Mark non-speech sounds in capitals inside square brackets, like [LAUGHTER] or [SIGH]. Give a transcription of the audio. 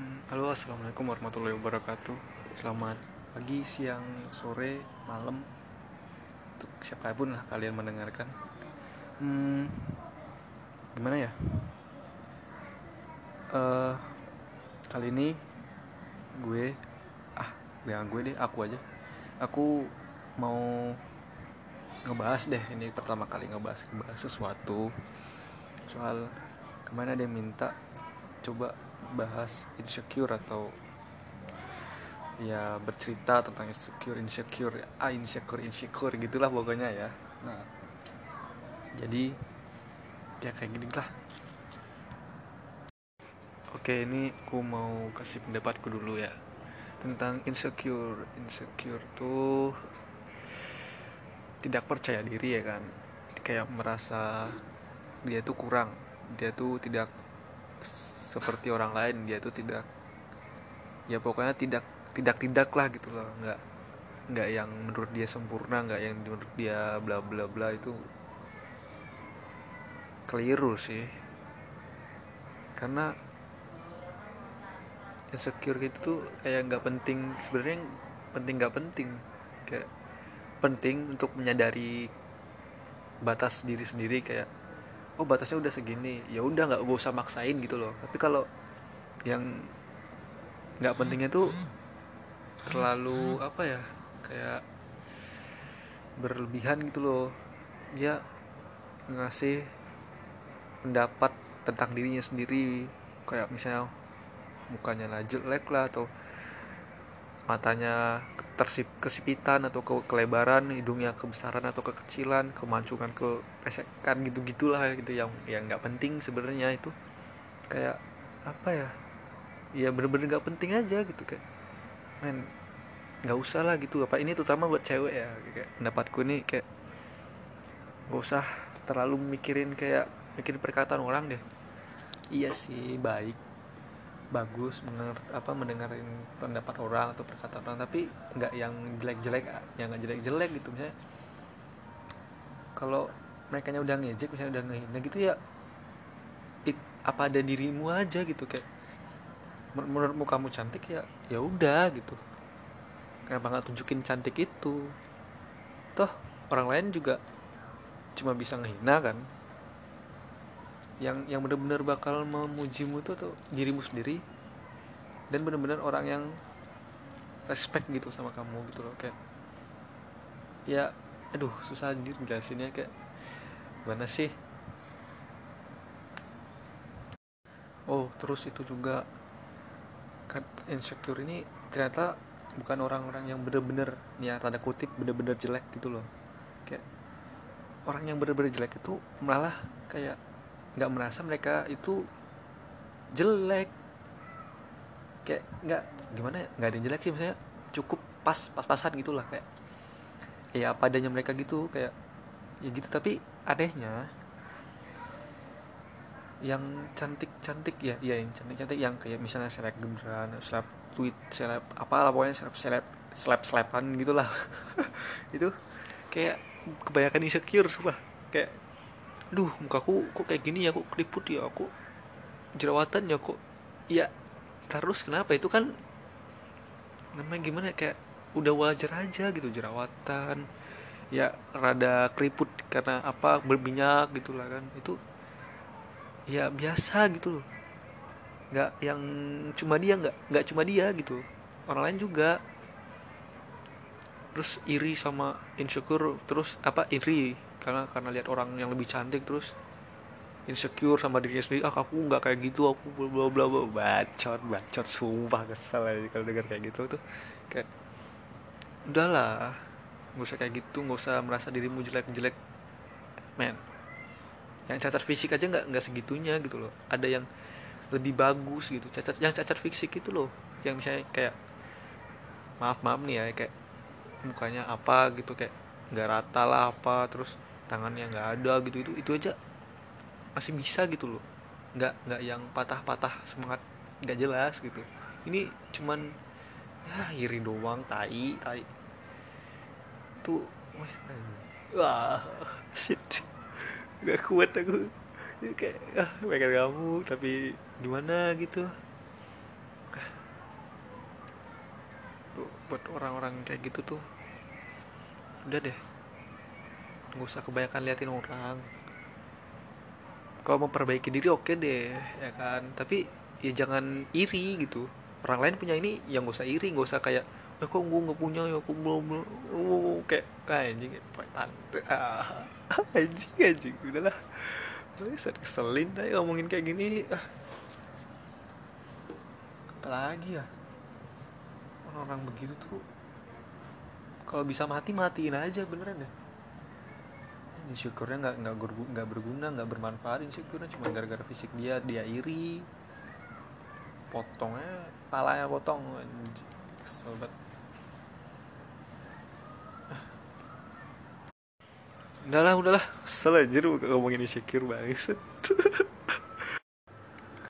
Halo, assalamualaikum warahmatullahi wabarakatuh. Selamat pagi, siang, sore, malam, untuk siapa pun lah kalian mendengarkan. Hmm, gimana ya? Eh, kali ini gue, ah, jangan gue deh, aku aja. Aku mau ngebahas deh ini pertama kali ngebahas ngebahas sesuatu soal ke mana dia minta coba bahas insecure atau ya bercerita tentang insecure insecure ah insecure insecure gitulah pokoknya ya. Nah jadi ya kayak gini lah oke ini aku mau kasih pendapatku dulu ya. Tentang insecure insecure tuh tidak percaya diri ya kan? Kayak merasa dia tuh kurang dia tuh tidak seperti orang lain dia tuh tidak ya pokoknya tidak tidak tidak lah gitu loh. Nggak nggak yang menurut dia sempurna nggak yang menurut dia bla bla bla itu keliru sih. Karena insecure gitu tuh kayak nggak penting sebenarnya penting nggak penting. Kayak penting untuk menyadari batas diri sendiri kayak oh batasnya udah segini ya udah nggak gue usah maksain gitu loh. Tapi kalau yang nggak pentingnya tuh terlalu apa ya kayak berlebihan gitu loh. Dia ngasih pendapat tentang dirinya sendiri. Kayak misalnya mukanya lah jelek lah atau matanya tersip kesipitan atau ke kelebaran hidungnya kebesaran atau kekecilan kemancukan ke pesekan gitu gitulah gitu yang yang nggak penting sebenarnya itu. Kayak apa ya? Ya bener-bener nggak penting aja gitu kayak men nggak usah lah gitu. Apa ini terutama buat cewek ya. Kayak pendapatku nih kayak nggak usah terlalu mikirin kayak mikirin perkataan orang deh. Iya sih baik bagus mendengar apa mendengarin pendapat orang atau perkataan orang tapi nggak yang jelek-jelek yang nggak jelek-jelek gitu. Misalnya kalau mereka udah ngejek misalnya udah ngehina gitu ya it, apa ada dirimu aja gitu kayak menurutmu kamu cantik ya ya udah gitu. Kenapa nggak tunjukin cantik itu? Toh orang lain juga cuma bisa ngehina kan yang yang benar-benar bakal memujimu itu tuh dirimu sendiri. Dan benar-benar orang yang respect gitu sama kamu gitu loh kayak ya aduh susah anjir jelasinnya kayak gimana sih? Oh terus itu juga kan insecure ini ternyata bukan orang-orang yang bener-bener ya tanda kutip bener-bener jelek gitu loh. Kayak orang yang bener-bener jelek itu malah kayak nggak merasa mereka itu jelek. Kayak nggak gimana ya? Nggak ada yang jelek sih misalnya cukup pas pas-pasan gitulah kayak ya apa adanya mereka gitu kayak ya gitu. Tapi anehnya yang cantik-cantik ya iya yang cantik-cantik yang kayak misalnya seleb gemeran seleb tweet seleb apa lah pokoknya seleb seleb seleb selepan gitulah. [LAUGHS] Itu kayak kebanyakan insecure sumpah. Kayak duh mukaku kok kayak gini ya kok keriput ya aku jerawatan ya kok ya terus kenapa? Itu kan namanya gimana ya, kayak udah wajar aja gitu jerawatan ya rada keriput karena apa berminyak gitulah kan. Itu ya biasa gitu loh. Nggak yang cuma dia nggak nggak cuma dia gitu. Orang lain juga terus iri sama insecure terus apa iri karena karena lihat orang yang lebih cantik terus insecure sama dirinya sendiri ah aku nggak kayak gitu aku bla bla bla bacot bacot sumpah kesel aja kalau dengar kayak gitu tuh. Kayak udahlah nggak usah kayak gitu nggak usah merasa dirimu jelek jelek men yang cacat fisik aja nggak nggak segitunya gitu loh. Ada yang lebih bagus gitu cacat yang cacat fisik itu loh yang misalnya kayak maaf maaf nih ya kayak mukanya apa gitu kayak nggak rata lah apa terus tangannya nggak ada gitu itu itu aja masih bisa gitu loh. Nggak nggak yang patah-patah semangat nggak jelas gitu. Ini cuman ya iri doang tai tai. Tuh wah shit. Nggak kuat aku. Kayak ah pengen kamu tapi gimana? gitu buat orang-orang kayak gitu tuh udah deh. Nggak usah kebanyakan liatin orang. Kalau memperbaiki diri oke deh ya kan? Tapi ya jangan iri gitu. Orang lain punya ini yang gak usah iri gak usah kayak eh kok gue nggak punya ya? Aku belum belum oh, kayak ah, anjing tante. [LAUGHS] Ah, anjing anjing. Udahlah Bisa keselin aja ngomongin kayak gini. Ah. apalagi ya orang-orang begitu tuh kalau bisa mati matiin aja beneran ya insyukurnya nggak nggak nggak berguna nggak bermanfaat. Insyukurnya cuma gara-gara fisik dia dia iri. Potongnya palanya potong kesel banget. Udahlah udahlah. Kesel aja ngomongin insecure banget [LAUGHS]